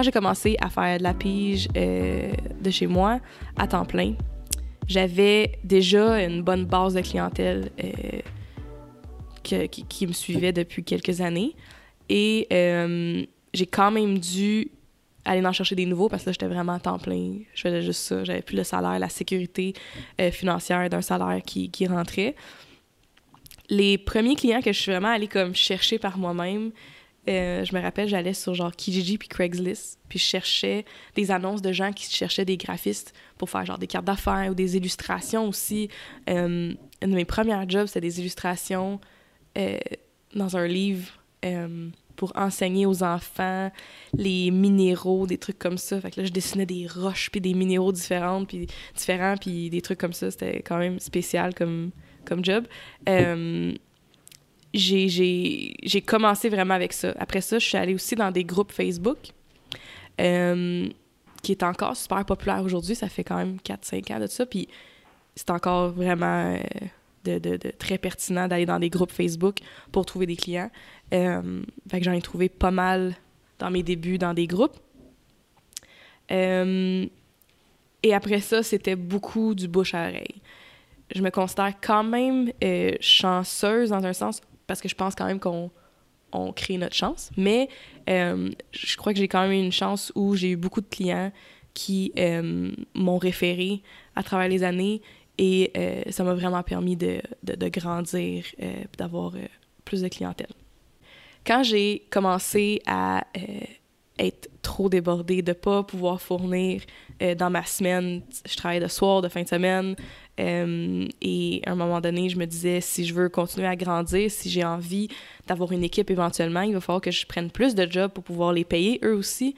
Quand j'ai commencé à faire de la pige euh, de chez moi à temps plein, j'avais déjà une bonne base de clientèle euh, qui, me suivait depuis quelques années. Et euh, j'ai quand même dû aller en chercher des nouveaux parce que j'étais vraiment à temps plein. Je faisais juste ça. J'avais plus le salaire, la sécurité financière d'un salaire qui, qui rentrait. Les premiers clients que je suis vraiment allée comme chercher par moi-même, euh, je me rappelle, j'allais sur genre Kijiji puis Craigslist, puis je cherchais des annonces de gens qui cherchaient des graphistes pour faire genre des cartes d'affaires ou des illustrations aussi. Euh, une de mes premières jobs, c'était des illustrations euh, dans un livre pour enseigner aux enfants les minéraux, des trucs comme ça. Fait que là, je dessinais des roches puis des minéraux différents, puis différents, puis des trucs comme ça. C'était quand même spécial comme, comme job. J'ai- commencé vraiment avec ça. Après ça, je suis allée aussi dans des groupes Facebook, euh, qui est encore super populaire aujourd'hui. Ça fait quand même 4-5 ans de ça. Puis c'est encore vraiment euh, de, de- très pertinent d'aller dans des groupes Facebook pour trouver des clients. Euh, fait que j'en ai trouvé pas mal dans mes débuts dans des groupes. Euh, et après ça, c'était beaucoup du bouche à oreille. Je me considère quand même chanceuse dans un sens parce que je pense quand même qu'on on crée notre chance. Mais euh, je crois que j'ai quand même eu une chance où j'ai eu beaucoup de clients qui euh, m'ont référé à travers les années et euh, ça m'a vraiment permis de, de, de grandir d'avoir plus de clientèle. Quand j'ai commencé à être trop débordée, de pas pouvoir fournir euh, dans ma semaine, je travaillais de soir, de fin de semaine, euh, et à un moment donné, je me disais, si je veux continuer à grandir, si j'ai envie d'avoir une équipe éventuellement, il va falloir que je prenne plus de jobs pour pouvoir les payer eux aussi.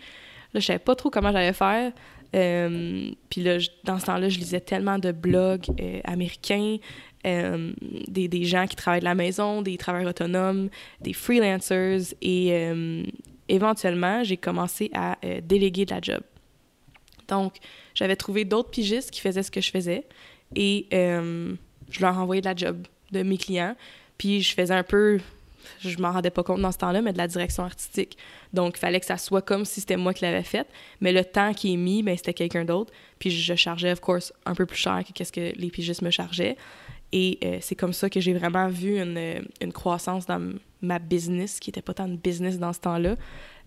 Là, je savais pas trop comment j'allais faire. Euh, puis là, dans ce temps-là, je lisais tellement de blogs euh, américains, des, des gens qui travaillent de la maison, des travailleurs autonomes, des freelancers. Et éventuellement, j'ai commencé à euh, déléguer de la job. Donc, j'avais trouvé d'autres pigistes qui faisaient ce que je faisais et euh, je leur envoyais de la job de mes clients. Puis je faisais un peu, je m'en rendais pas compte dans ce temps-là, mais de la direction artistique. Donc, il fallait que ça soit comme si c'était moi qui l'avais faite, mais le temps qui est mis, ben, c'était quelqu'un d'autre. Puis je chargeais, of course, un peu plus cher que qu'est-ce que les pigistes me chargeaient. Et euh, c'est comme ça que j'ai vraiment vu une, une croissance dans ma business, qui était pas tant de business dans ce temps-là.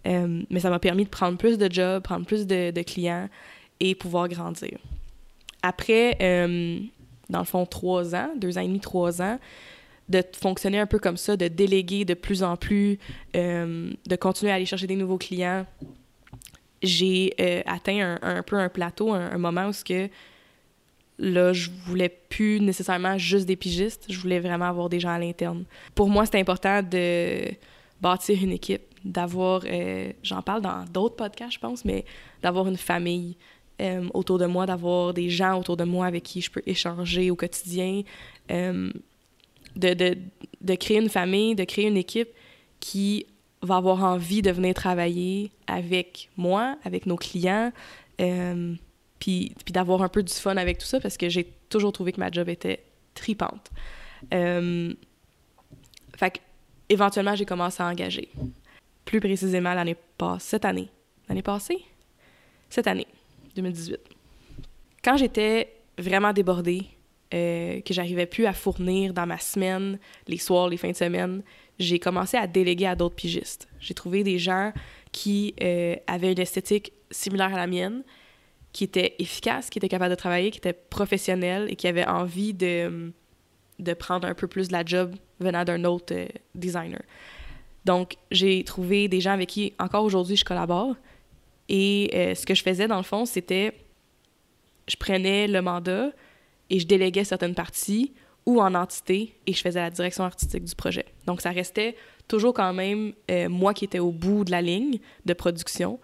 Euh, mais ça m'a permis de prendre plus de jobs, prendre plus de, clients et pouvoir grandir. Après, euh, dans le fond, trois ans, deux ans et demi, trois ans, de fonctionner un peu comme ça, de déléguer de plus en plus, euh, de continuer à aller chercher des nouveaux clients, j'ai atteint un, un peu un plateau, un, un moment où ce que là, je voulais plus nécessairement juste des pigistes, je voulais vraiment avoir des gens à l'interne. Pour moi, c'était important de bâtir une équipe, d'avoir, euh, j'en parle dans d'autres podcasts, je pense, mais d'avoir une famille euh, autour de moi, d'avoir des gens autour de moi avec qui je peux échanger au quotidien, euh, de, de, de créer une famille, de créer une équipe qui va avoir envie de venir travailler avec moi, avec nos clients, puis, d'avoir un peu du fun avec tout ça parce que j'ai toujours trouvé que ma job était tripante. Euh, fait éventuellement, j'ai commencé à engager. Plus précisément, l'année passée, cette année. L'année passée? Cette année, 2018. Quand j'étais vraiment débordée, euh, que j'arrivais plus à fournir dans ma semaine, les soirs, les fins de semaine, j'ai commencé à déléguer à d'autres pigistes. J'ai trouvé des gens qui euh, avaient une esthétique similaire à la mienne, qui étaient efficaces, qui étaient capables de travailler, qui étaient professionnels et qui avaient envie de, de prendre un peu plus de la job venant d'un autre euh, designer. Donc, j'ai trouvé des gens avec qui, encore aujourd'hui, je collabore. Et euh, ce que je faisais, dans le fond, c'était je prenais le mandat et je déléguais certaines parties ou en entité et je faisais la direction artistique du projet. Donc, ça restait toujours quand même euh, moi qui étais au bout de la ligne de production,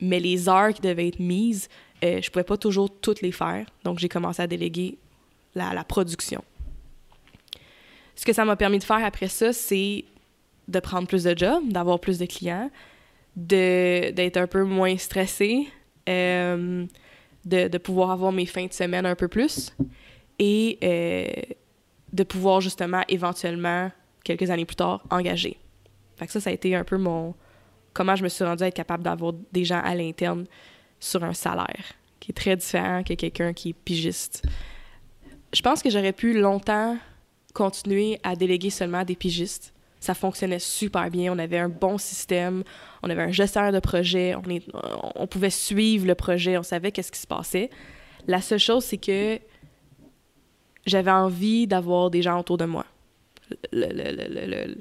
mais les heures qui devaient être mises, euh, je pouvais pas toujours toutes les faire. Donc, j'ai commencé à déléguer la, production. Ce que ça m'a permis de faire après ça, c'est de prendre plus de jobs, d'avoir plus de clients, d'être un peu moins stressée, euh, de, de pouvoir avoir mes fins de semaine un peu plus et euh, de pouvoir justement éventuellement, quelques années plus tard, engager. Fait ça, ça a été un peu mon, comment je me suis rendue à être capable d'avoir des gens à l'interne sur un salaire qui est très différent que quelqu'un qui est pigiste. Je pense que j'aurais pu longtemps continuer à déléguer seulement des pigistes. Ça fonctionnait super bien, on avait un bon système, on avait un gestionnaire de projet, on, pouvait suivre le projet, on savait qu'est-ce qui se passait. La seule chose, c'est que j'avais envie d'avoir des gens autour de moi. Le,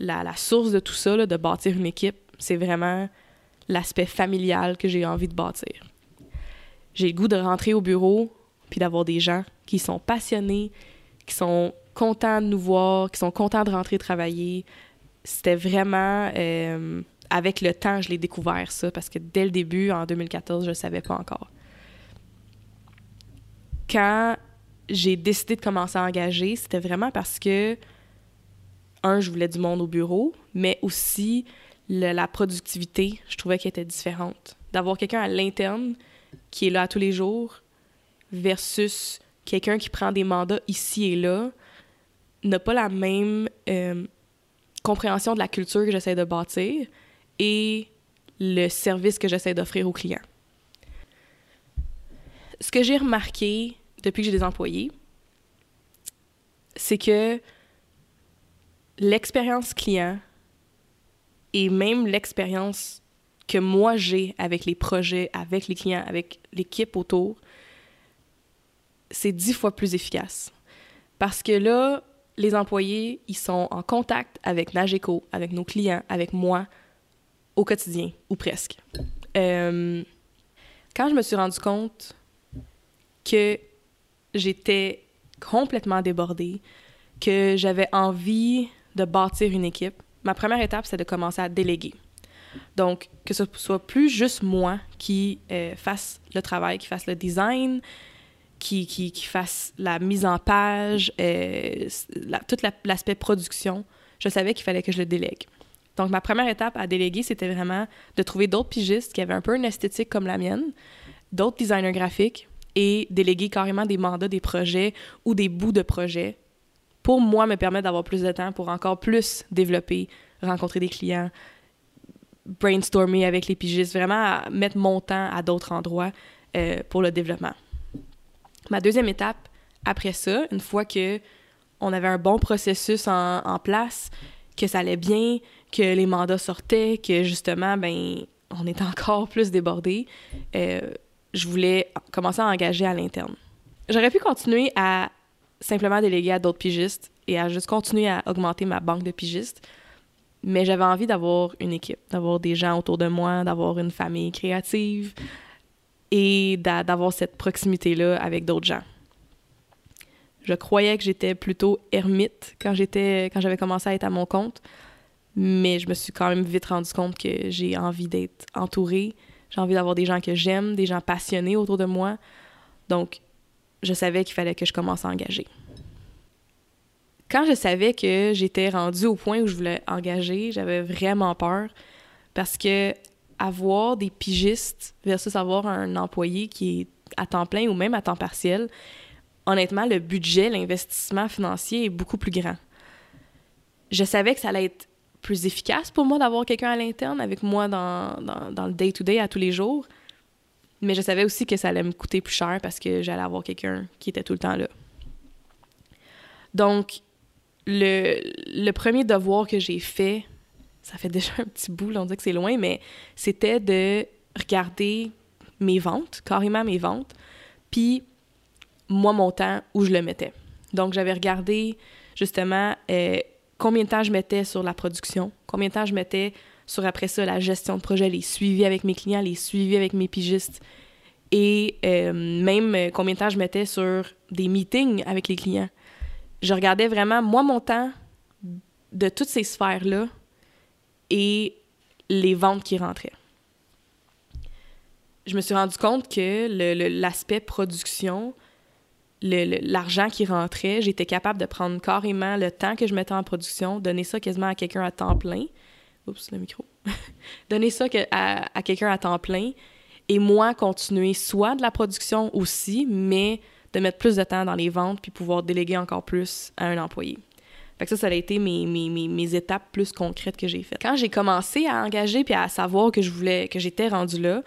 la, la, source de tout ça, de bâtir une équipe, c'est vraiment l'aspect familial que j'ai envie de bâtir. J'ai le goût de rentrer au bureau puis d'avoir des gens qui sont passionnés, qui sont contents de nous voir, qui sont contents de rentrer travailler. C'était vraiment... Euh, avec le temps, je l'ai découvert, ça, parce que dès le début, en 2014, je ne savais pas encore. Quand j'ai décidé de commencer à engager, c'était vraiment parce que, un, je voulais du monde au bureau, mais aussi la productivité, je trouvais qu'elle était différente. D'avoir quelqu'un à l'interne qui est là tous les jours versus quelqu'un qui prend des mandats ici et là n'a pas la même euh, compréhension de la culture que j'essaie de bâtir et le service que j'essaie d'offrir aux clients. Ce que j'ai remarqué depuis que j'ai des employés, c'est que l'expérience client et même l'expérience que moi j'ai avec les projets, avec les clients, avec l'équipe autour, c'est dix fois plus efficace. Parce que là, les employés, ils sont en contact avec Nageco, avec nos clients, avec moi, au quotidien, ou presque. Euh, quand je me suis rendu compte que j'étais complètement débordée, que j'avais envie de bâtir une équipe, ma première étape, c'est de commencer à déléguer. Donc, que ce soit plus juste moi qui euh, fasse le travail, qui fasse le design, qui, qui, qui fasse la mise en page, euh, tout l'aspect production, je savais qu'il fallait que je le délègue. Donc, ma première étape à déléguer, c'était vraiment de trouver d'autres pigistes qui avaient un peu une esthétique comme la mienne, d'autres designers graphiques, et déléguer carrément des mandats, des projets ou des bouts de projets pour moi me permettre d'avoir plus de temps pour encore plus développer, rencontrer des clients, brainstormer avec les pigistes, vraiment mettre mon temps à d'autres endroits euh, pour le développement. Ma deuxième étape, après ça, une fois que on avait un bon processus en, place, que ça allait bien, que les mandats sortaient, que justement, ben, on était encore plus débordé, euh, je voulais commencer à engager à l'interne. J'aurais pu continuer à simplement déléguer à d'autres pigistes et à juste continuer à augmenter ma banque de pigistes, mais j'avais envie d'avoir une équipe, d'avoir des gens autour de moi, d'avoir une famille créative et d'avoir cette proximité-là avec d'autres gens. Je croyais que j'étais plutôt ermite quand j'étais quand j'avais commencé à être à mon compte, mais je me suis quand même vite rendu compte que j'ai envie d'être entourée, j'ai envie d'avoir des gens que j'aime, des gens passionnés autour de moi. Donc, je savais qu'il fallait que je commence à engager quand je savais que j'étais rendue au point où je voulais engager, j'avais vraiment peur parce que avoir des pigistes versus avoir un employé qui est à temps plein ou même à temps partiel, honnêtement, le budget, l'investissement financier est beaucoup plus grand. Je savais que ça allait être plus efficace pour moi d'avoir quelqu'un à l'interne avec moi dans, dans, le day-to-day -à tous les jours, mais je savais aussi que ça allait me coûter plus cher parce que j'allais avoir quelqu'un qui était tout le temps là. Donc, le, premier devoir que j'ai fait, ça fait déjà un petit bout, on dit que c'est loin, mais c'était de regarder mes ventes, carrément mes ventes, puis moi, mon temps, où je le mettais. Donc, j'avais regardé justement euh, combien de temps je mettais sur la production, combien de temps je mettais sur après ça la gestion de projet, les suivis avec mes clients, les suivis avec mes pigistes, et euh, même euh, combien de temps je mettais sur des meetings avec les clients je regardais vraiment, moi, mon temps de toutes ces sphères-là et les ventes qui rentraient. Je me suis rendu compte que l'aspect production, l'argent qui rentrait, j'étais capable de prendre carrément le temps que je mettais en production, donner ça quasiment à quelqu'un à temps plein. Oups, le micro. donner ça à, à quelqu'un à temps plein et moi continuer soit de la production aussi, mais de mettre plus de temps dans les ventes puis pouvoir déléguer encore plus à un employé. Fait ça, ça a été mes, mes, mes, mes étapes plus concrètes que j'ai faites. Quand j'ai commencé à engager puis à savoir que je voulais, que j'étais rendue là,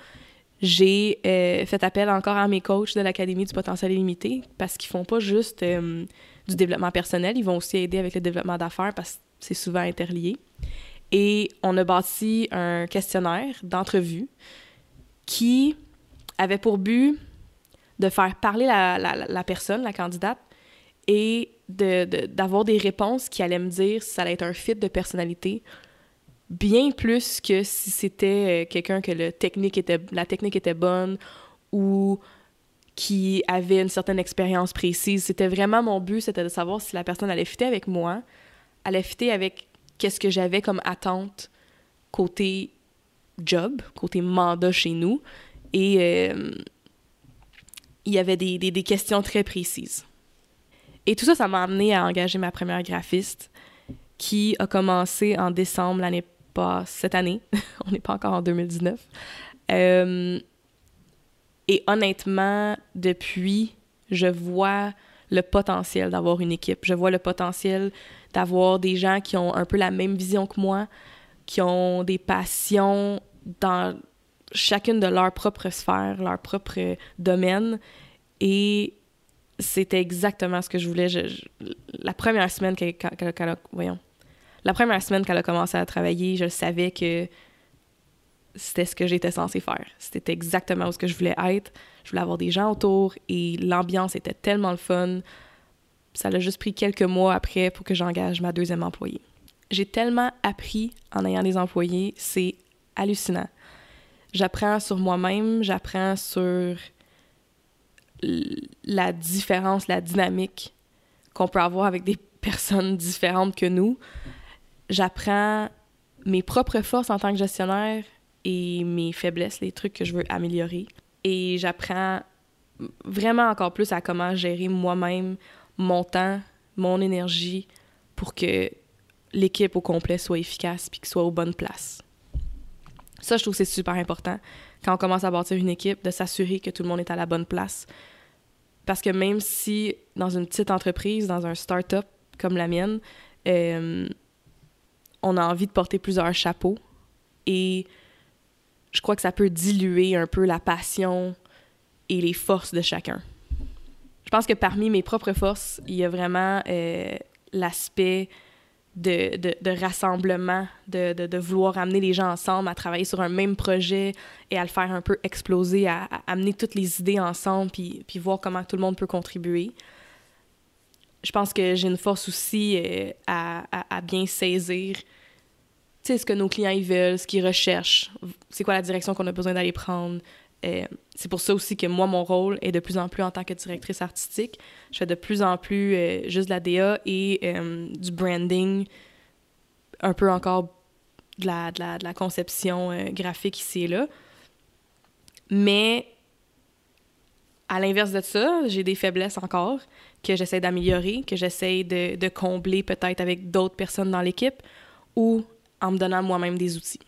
j'ai euh, fait appel encore à mes coachs de l'Académie du potentiel illimité parce qu'ils font pas juste euh, du développement personnel, ils vont aussi aider avec le développement d'affaires parce que c'est souvent interlié. Et on a bâti un questionnaire d'entrevue qui avait pour but de faire parler la, personne, la candidate, et d'avoir de, des réponses qui allaient me dire si ça allait être un fit de personnalité, bien plus que si c'était euh, quelqu'un que la technique était bonne ou qui avait une certaine expérience précise. C'était vraiment mon but, c'était de savoir si la personne allait fitter avec moi, allait fitter avec qu'est-ce que j'avais comme attente côté job, côté mandat chez nous. Et euh, il y avait des, des, questions très précises. Et tout ça, ça m'a amené à engager ma première graphiste qui a commencé en décembre l'année cette année. On n'est pas encore en 2019. Euh, et honnêtement, depuis, je vois le potentiel d'avoir une équipe. Je vois le potentiel d'avoir des gens qui ont un peu la même vision que moi, qui ont des passions dans chacune de leurs propres sphères, leur propre domaine. Et c'était exactement ce que je voulais. la première semaine qu'elle a, voyons, la première semaine qu'elle a commencé à travailler, je savais que c'était ce que j'étais censée faire. C'était exactement où ce que je voulais être. Je voulais avoir des gens autour et l'ambiance était tellement le fun. Ça l'a juste pris quelques mois après pour que j'engage ma deuxième employée. J'ai tellement appris en ayant des employés, c'est hallucinant. J'apprends sur moi-même, j'apprends sur la différence, la dynamique qu'on peut avoir avec des personnes différentes que nous. J'apprends mes propres forces en tant que gestionnaire et mes faiblesses, les trucs que je veux améliorer. Et j'apprends vraiment encore plus à comment gérer moi-même mon temps, mon énergie pour que l'équipe au complet soit efficace puis qu'il soit aux bonnes places. Ça, je trouve que c'est super important quand on commence à bâtir une équipe, de s'assurer que tout le monde est à la bonne place. Parce que même si dans une petite entreprise, dans un start-up comme la mienne, euh, on a envie de porter plusieurs chapeaux et je crois que ça peut diluer un peu la passion et les forces de chacun. Je pense que parmi mes propres forces, il y a vraiment euh, l'aspect de, rassemblement, de, vouloir amener les gens ensemble à travailler sur un même projet et à le faire un peu exploser, à, amener toutes les idées ensemble, puis, puis, voir comment tout le monde peut contribuer. Je pense que j'ai une force aussi euh, à, bien saisir ce que nos clients ils veulent, ce qu'ils recherchent, c'est quoi la direction qu'on a besoin d'aller prendre, euh, c'est pour ça aussi que moi, mon rôle est de plus en plus en tant que directrice artistique. Je fais de plus en plus euh, juste de la DA et euh, du branding, un peu encore de la, conception graphique ici et là. Mais à l'inverse de ça, j'ai des faiblesses encore que j'essaie d'améliorer, que j'essaie de, de combler peut-être avec d'autres personnes dans l'équipe ou en me donnant moi-même des outils.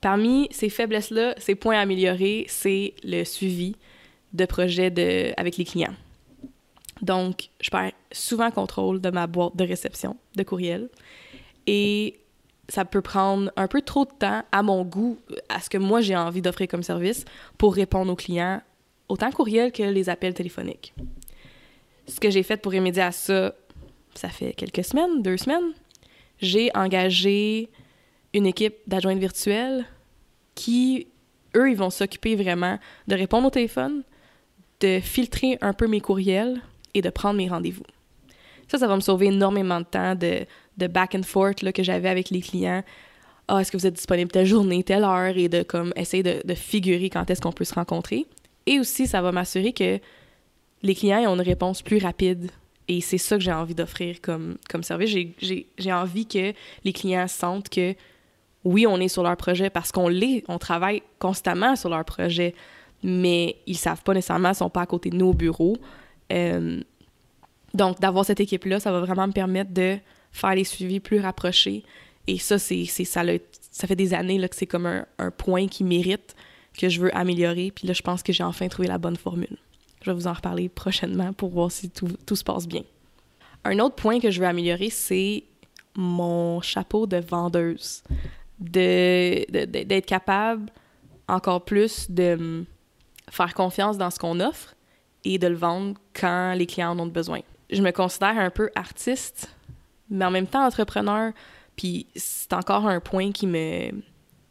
Parmi ces faiblesses-là, ces points à améliorer, c'est le suivi de projets avec les clients. Donc, je perds souvent contrôle de ma boîte de réception de courriel et ça peut prendre un peu trop de temps à mon goût, à ce que moi j'ai envie d'offrir comme service pour répondre aux clients, autant courriel que les appels téléphoniques. Ce que j'ai fait pour remédier à ça, ça fait quelques semaines, deux semaines, j'ai engagé une équipe d'adjointes virtuelles qui, eux, ils vont s'occuper vraiment de répondre au téléphone, de filtrer un peu mes courriels et de prendre mes rendez-vous. Ça, ça va me sauver énormément de temps de, back and forth que j'avais avec les clients. Ah, est-ce que vous êtes disponible telle journée, telle heure, et de comme essayer de, de figurer quand est-ce qu'on peut se rencontrer. Et aussi, ça va m'assurer que les clients ont une réponse plus rapide. Et c'est ça que j'ai envie d'offrir comme, comme service. J'ai envie que les clients sentent que oui, on est sur leur projet parce qu'on l'est, on travaille constamment sur leur projet, mais ils savent pas nécessairement, ils sont pas à côté de nous au bureau. Euh, donc, d'avoir cette équipe-là, ça va vraiment me permettre de faire les suivis plus rapprochés. Et ça, c'est ça, ça fait des années là, que c'est comme un, un, point qui mérite, que je veux améliorer. Puis là, je pense que j'ai enfin trouvé la bonne formule. Je vais vous en reparler prochainement pour voir si tout, tout se passe bien. Un autre point que je veux améliorer, c'est mon chapeau de vendeuse. De, d'être capable encore plus de faire confiance dans ce qu'on offre et de le vendre quand les clients en ont besoin. Je me considère un peu artiste, mais en même temps entrepreneur, puis c'est encore un point qui me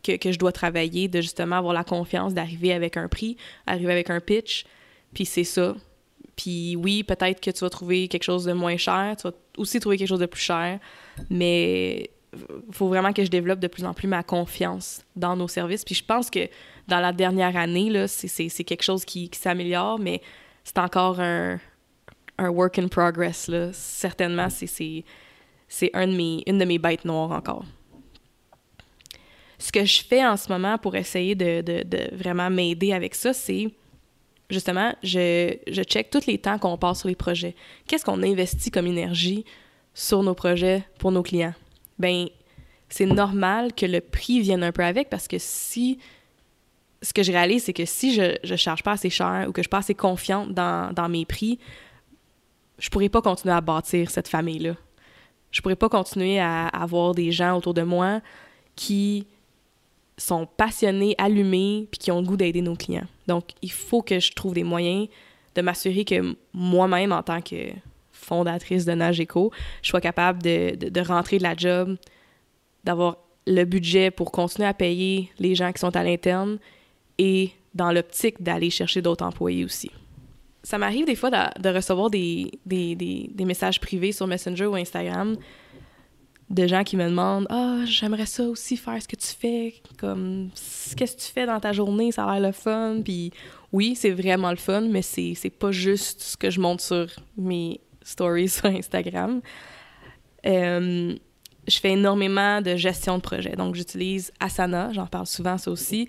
que, que, je dois travailler, de justement avoir la confiance d'arriver avec un prix, arriver avec un pitch, puis c'est ça. Puis oui, peut-être que tu vas trouver quelque chose de moins cher, tu vas aussi trouver quelque chose de plus cher, mais faut vraiment que je développe de plus en plus ma confiance dans nos services. Puis je pense que dans la dernière année, là, c'est, quelque chose qui, s'améliore, mais c'est encore un, un, work in progress. Là. Certainement, c'est, c'est, un de mes, une de mes bêtes noires encore. Ce que je fais en ce moment pour essayer de, de, de vraiment m'aider avec ça, c'est justement, je, je check tous les temps qu'on passe sur les projets. Qu'est-ce qu'on investit comme énergie sur nos projets pour nos clients? Ben, c'est normal que le prix vienne un peu avec parce que si. Ce que je réalise, c'est que si je ne charge pas assez cher ou que je suis pas assez confiante dans, dans mes prix, je pourrais pas continuer à bâtir cette famille-là. Je pourrais pas continuer à avoir des gens autour de moi qui sont passionnés, allumés, puis qui ont le goût d'aider nos clients. Donc, il faut que je trouve des moyens de m'assurer que moi-même, en tant que fondatrice de Nageco, je sois capable de, de, rentrer de la job, d'avoir le budget pour continuer à payer les gens qui sont à l'interne et dans l'optique d'aller chercher d'autres employés aussi. Ça m'arrive des fois de, recevoir des, des, des, messages privés sur Messenger ou Instagram de gens qui me demandent Ah, j'aimerais ça aussi faire ce que tu fais. Comme, qu'est-ce que tu fais dans ta journée Ça a l'air le fun. Puis oui, c'est vraiment le fun, mais c'est, pas juste ce que je montre sur mes stories sur Instagram. Euh, je fais énormément de gestion de projet. Donc, j'utilise Asana, j'en parle souvent, ça aussi,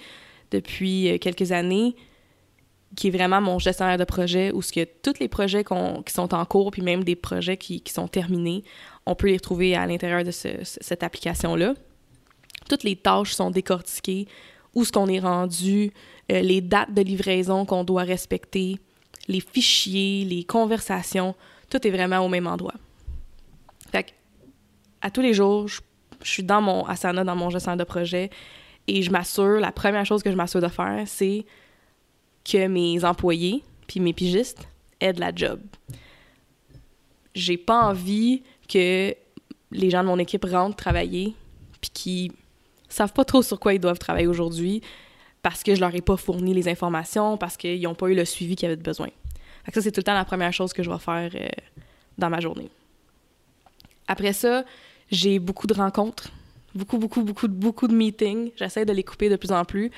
depuis euh, quelques années, qui est vraiment mon gestionnaire de projet, où ce que tous les projets qui sont en cours, puis même des projets qui, qui sont terminés, on peut les retrouver à l'intérieur de cette application-là. Toutes les tâches sont décortiquées, où ce qu'on est rendu, euh, les dates de livraison qu'on doit respecter, les fichiers, les conversations, tout est vraiment au même endroit. Fait que, à tous les jours, je, suis dans mon Asana, dans mon gestion de projet, et je m'assure, la première chose que je m'assure de faire, c'est que mes employés puis mes pigistes aient de la job. J'ai pas envie que les gens de mon équipe rentrent travailler puis qui savent pas trop sur quoi ils doivent travailler aujourd'hui parce que je leur ai pas fourni les informations, parce qu'ils n'ont pas eu le suivi qu'ils avaient besoin. Fait ça, c'est tout le temps la première chose que je vais faire euh, dans ma journée. Après ça, j'ai beaucoup de rencontres, beaucoup, beaucoup, beaucoup, beaucoup de meetings. J'essaie de les couper de plus en plus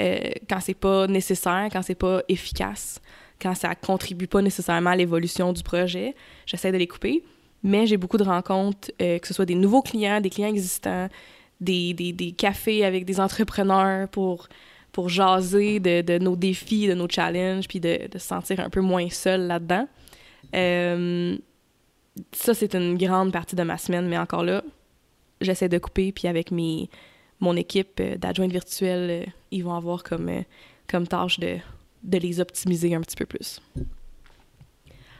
euh, quand c'est pas nécessaire, quand c'est pas efficace, quand ça contribue pas nécessairement à l'évolution du projet. J'essaie de les couper mais j'ai beaucoup de rencontres, euh, que ce soit des nouveaux clients, des clients existants, des, des, des cafés avec des entrepreneurs pour, pour jaser de, de, nos défis, de nos challenges, puis de, de se sentir un peu moins seul là-dedans. Euh, ça, c'est une grande partie de ma semaine, mais encore là, j'essaie de couper, puis avec mes, mon équipe euh, d'adjointes virtuelles, ils vont avoir comme, comme tâche de, de les optimiser un petit peu plus.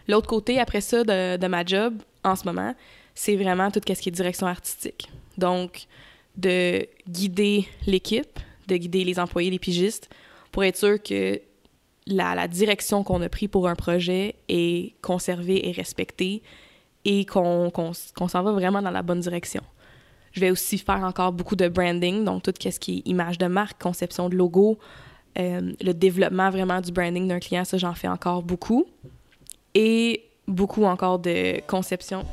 L'autre côté, après ça, de, de ma job, en ce moment, c'est vraiment tout ce qui est direction artistique. Donc, de guider l'équipe, de guider les employés, les pigistes, pour être sûr que la, direction qu'on a prise pour un projet est conservée et respectée et qu'on s'en va vraiment dans la bonne direction. Je vais aussi faire encore beaucoup de branding, donc tout ce qui est image de marque, conception de logo, euh, le développement vraiment du branding d'un client, ça j'en fais encore beaucoup. Et beaucoup encore de conception.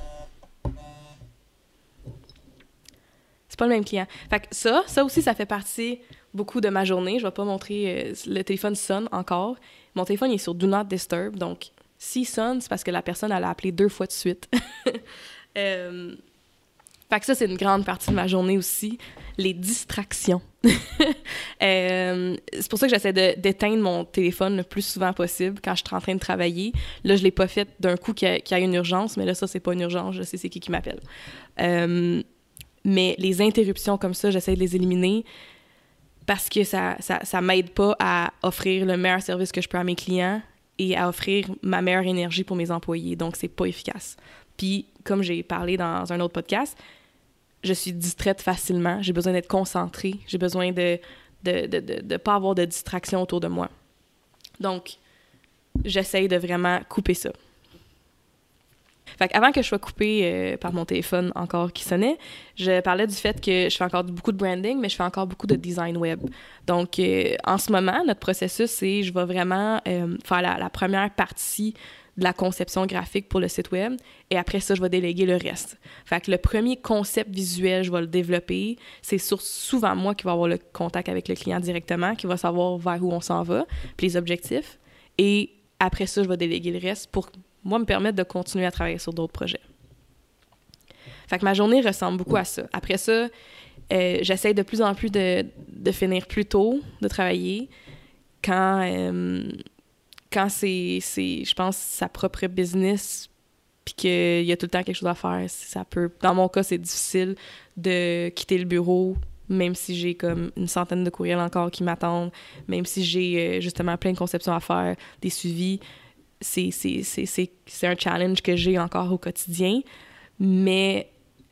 C'est pas le même client. Fait ça, ça aussi, ça fait partie beaucoup de ma journée. Je vais pas montrer. Euh, le téléphone sonne encore. Mon téléphone est sur Do Not Disturb. Donc, s'il sonne, c'est parce que la personne, elle a appelé deux fois de suite. euh, fait que ça, c'est une grande partie de ma journée aussi. Les distractions. Euh, c'est pour ça que j'essaie d'éteindre mon téléphone le plus souvent possible quand je suis en train de travailler. Là, je l'ai pas fait d'un coup qu'il y, a une urgence, mais là, ça, c'est pas une urgence. Je sais c'est qui qui m'appelle. Euh, mais les interruptions comme ça, j'essaie de les éliminer parce que ça, ça, ça m'aide pas à offrir le meilleur service que je peux à mes clients et à offrir ma meilleure énergie pour mes employés. Donc, c'est pas efficace. Puis, comme j'ai parlé dans un autre podcast, je suis distraite facilement. J'ai besoin d'être concentrée. J'ai besoin de ne de, de, de, pas avoir de distraction autour de moi. Donc, j'essaye de vraiment couper ça. Fait avant que je sois coupée euh, par mon téléphone encore qui sonnait, je parlais du fait que je fais encore beaucoup de branding, mais je fais encore beaucoup de design web. Donc, euh, en ce moment, notre processus, c'est je vais vraiment euh, faire la, première partie de la conception graphique pour le site web et après ça, je vais déléguer le reste. Fait que le premier concept visuel, je vais le développer. C'est souvent moi qui va avoir le contact avec le client directement, qui va savoir vers où on s'en va, puis les objectifs. Et après ça, je vais déléguer le reste pour moi, me permettre de continuer à travailler sur d'autres projets. Fait que ma journée ressemble beaucoup à ça. Après ça, euh, j'essaie de plus en plus de, de, finir plus tôt, de travailler, quand, euh, quand c'est, je pense, sa propre business, puis qu'il y a tout le temps quelque chose à faire. Ça peut, dans mon cas, c'est difficile de quitter le bureau, même si j'ai comme une centaine de courriels encore qui m'attendent, même si j'ai euh, justement plein de conceptions à faire, des suivis c'est un challenge que j'ai encore au quotidien. Mais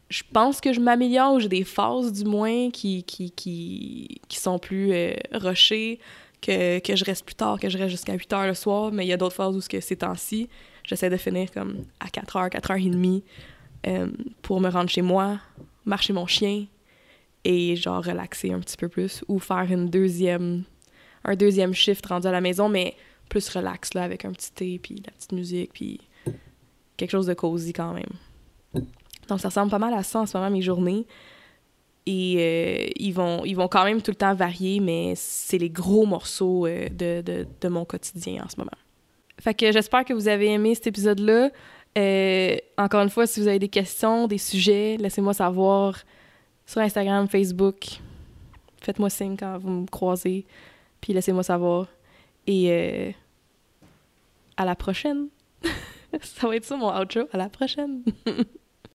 je pense que je m'améliore. J'ai des phases, du moins, qui, qui, qui, qui sont plus euh, que, que, je reste plus tard, que je reste jusqu'à 8 heures le soir. Mais il y a d'autres phases où ces temps-ci, j'essaie de finir comme à 4 heures, 4 heures et demie euh, pour me rendre chez moi, marcher mon chien et genre relaxer un petit peu plus ou faire une deuxième, un deuxième shift rendu à la maison. Mais plus relax, là, avec un petit thé, puis la petite musique, puis quelque chose de cosy quand même. Donc, ça ressemble pas mal à ça en ce moment, mes journées. Et euh, ils, vont, ils vont quand même tout le temps varier, mais c'est les gros morceaux euh, de, de, mon quotidien en ce moment. Fait que j'espère que vous avez aimé cet épisode-là. Euh, encore une fois, si vous avez des questions, des sujets, laissez-moi savoir sur Instagram, Facebook. Faites-moi signe quand vous me croisez, puis laissez-moi savoir. Et à la prochaine. ça va être ça mon outro. À la prochaine.